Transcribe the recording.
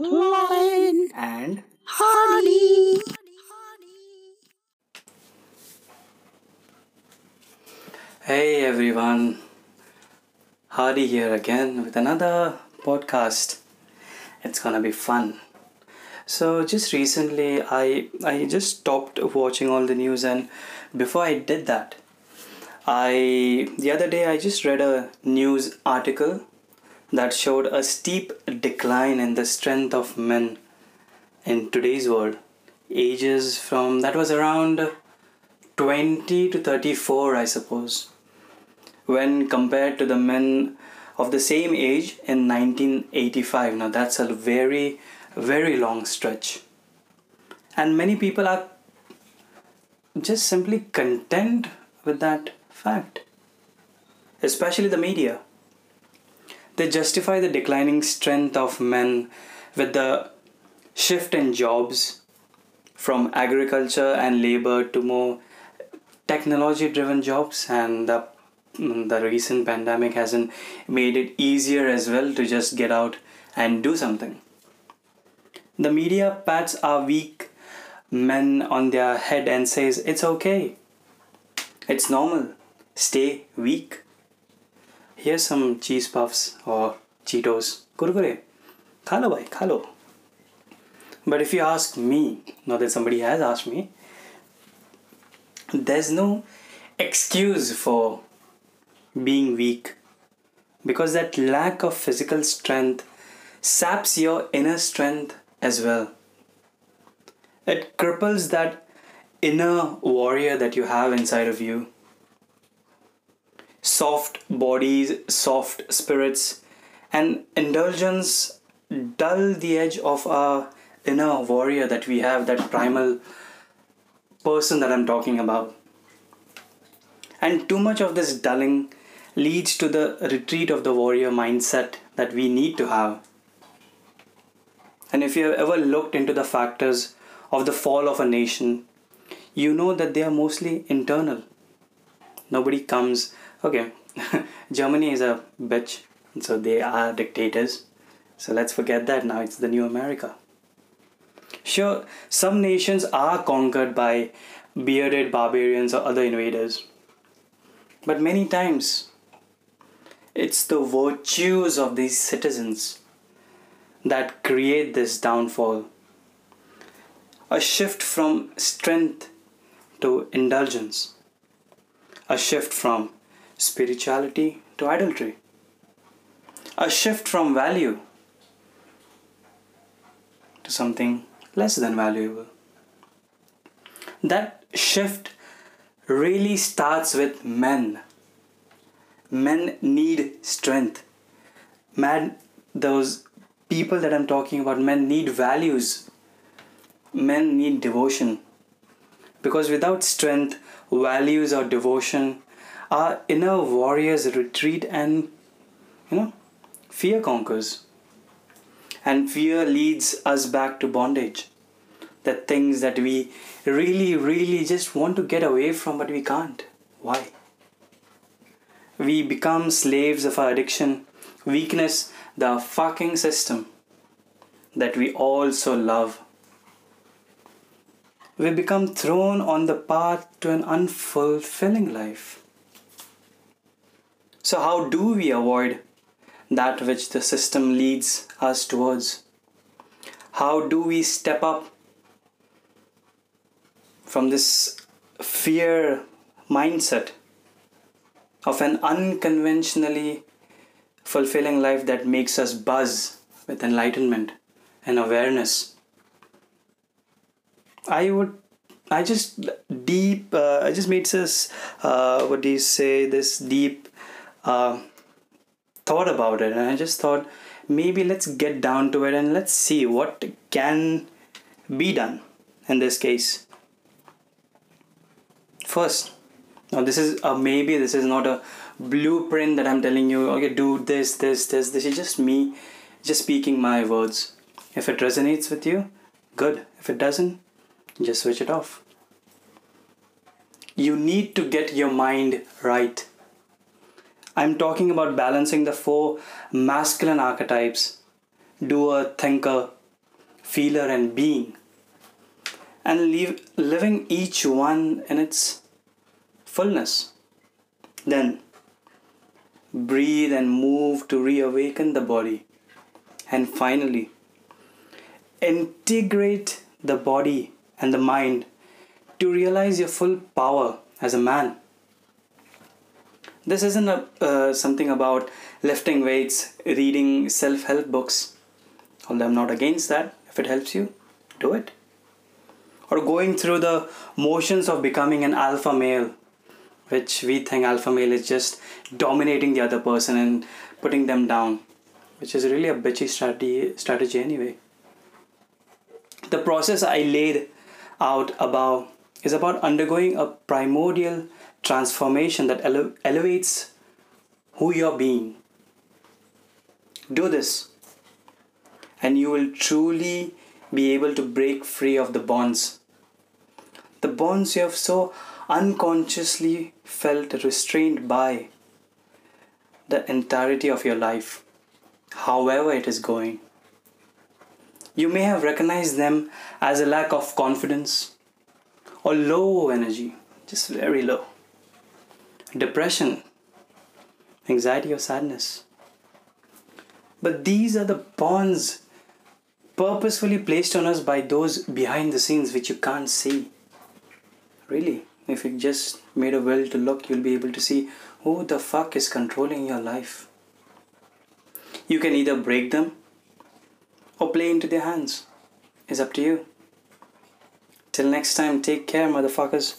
And Hardy. hey everyone, Hardy here again with another podcast. It's gonna be fun. So just recently, I I just stopped watching all the news, and before I did that, I the other day I just read a news article that showed a steep decline in the strength of men in today's world. Ages from that was around 20 to 34, I suppose, when compared to the men of the same age in 1985. Now, that's a very, very long stretch. And many people are just simply content with that fact, especially the media. They justify the declining strength of men with the shift in jobs from agriculture and labor to more technology driven jobs. And the, mm, the recent pandemic hasn't made it easier as well to just get out and do something. The media pats our weak men on their head and says it's okay. It's normal. Stay weak here's some cheese puffs or cheetos kurkure khalo bhai khalo but if you ask me, not that somebody has asked me, there's no excuse for being weak because that lack of physical strength saps your inner strength as well. It cripples that inner warrior that you have inside of you. Soft bodies, soft spirits, and indulgence dull the edge of our inner warrior that we have, that primal person that I'm talking about. And too much of this dulling leads to the retreat of the warrior mindset that we need to have. And if you have ever looked into the factors of the fall of a nation, you know that they are mostly internal. Nobody comes, okay, Germany is a bitch, so they are dictators. So let's forget that now, it's the new America. Sure, some nations are conquered by bearded barbarians or other invaders. But many times, it's the virtues of these citizens that create this downfall. A shift from strength to indulgence, a shift from spirituality to idolatry, a shift from value to something less than valuable. That shift really starts with men. Men need strength. Man, those people that I'm talking about, men need values. Men need devotion. Because without strength, values, or devotion, our inner warriors retreat and, you know, fear conquers. And fear leads us back to bondage. The things that we really, really just want to get away from, but we can't. Why? We become slaves of our addiction, weakness, the fucking system that we all so love. We become thrown on the path to an unfulfilling life. So, how do we avoid that which the system leads us towards? How do we step up from this fear mindset of an unconventionally fulfilling life that makes us buzz with enlightenment and awareness? I would I just deep uh, I just made this uh, what do you say this deep uh, thought about it and I just thought maybe let's get down to it and let's see what can be done in this case. First now this is a maybe this is not a blueprint that i'm telling you okay do this this this this is just me just speaking my words. If it resonates with you good. If it doesn't just switch it off. You need to get your mind right i'm talking about balancing the four masculine archetypes doer thinker feeler, and being, and leave, living each one in its fullness. Then breathe and move to reawaken the body. And finally, integrate the body and the mind to realize your full power as a man. This isn't a, uh, something about lifting weights, reading self help books, although I'm not against that. If it helps you, do it. Or going through the motions of becoming an alpha male, which we think alpha male is just dominating the other person and putting them down, which is really a bitchy strategy, strategy anyway. The process I laid out above is about undergoing a primordial transformation that ele- elevates who you're being. Do this, and you will truly be able to break free of the bonds. The bonds you have so unconsciously felt restrained by the entirety of your life, however it is going. You may have recognized them as a lack of confidence or low energy, just very low. Depression, anxiety, or sadness. But these are the bonds purposefully placed on us by those behind the scenes which you can't see. Really, if you just made a will to look, you'll be able to see who the fuck is controlling your life. You can either break them or play into their hands. It's up to you. Till next time, take care, motherfuckers.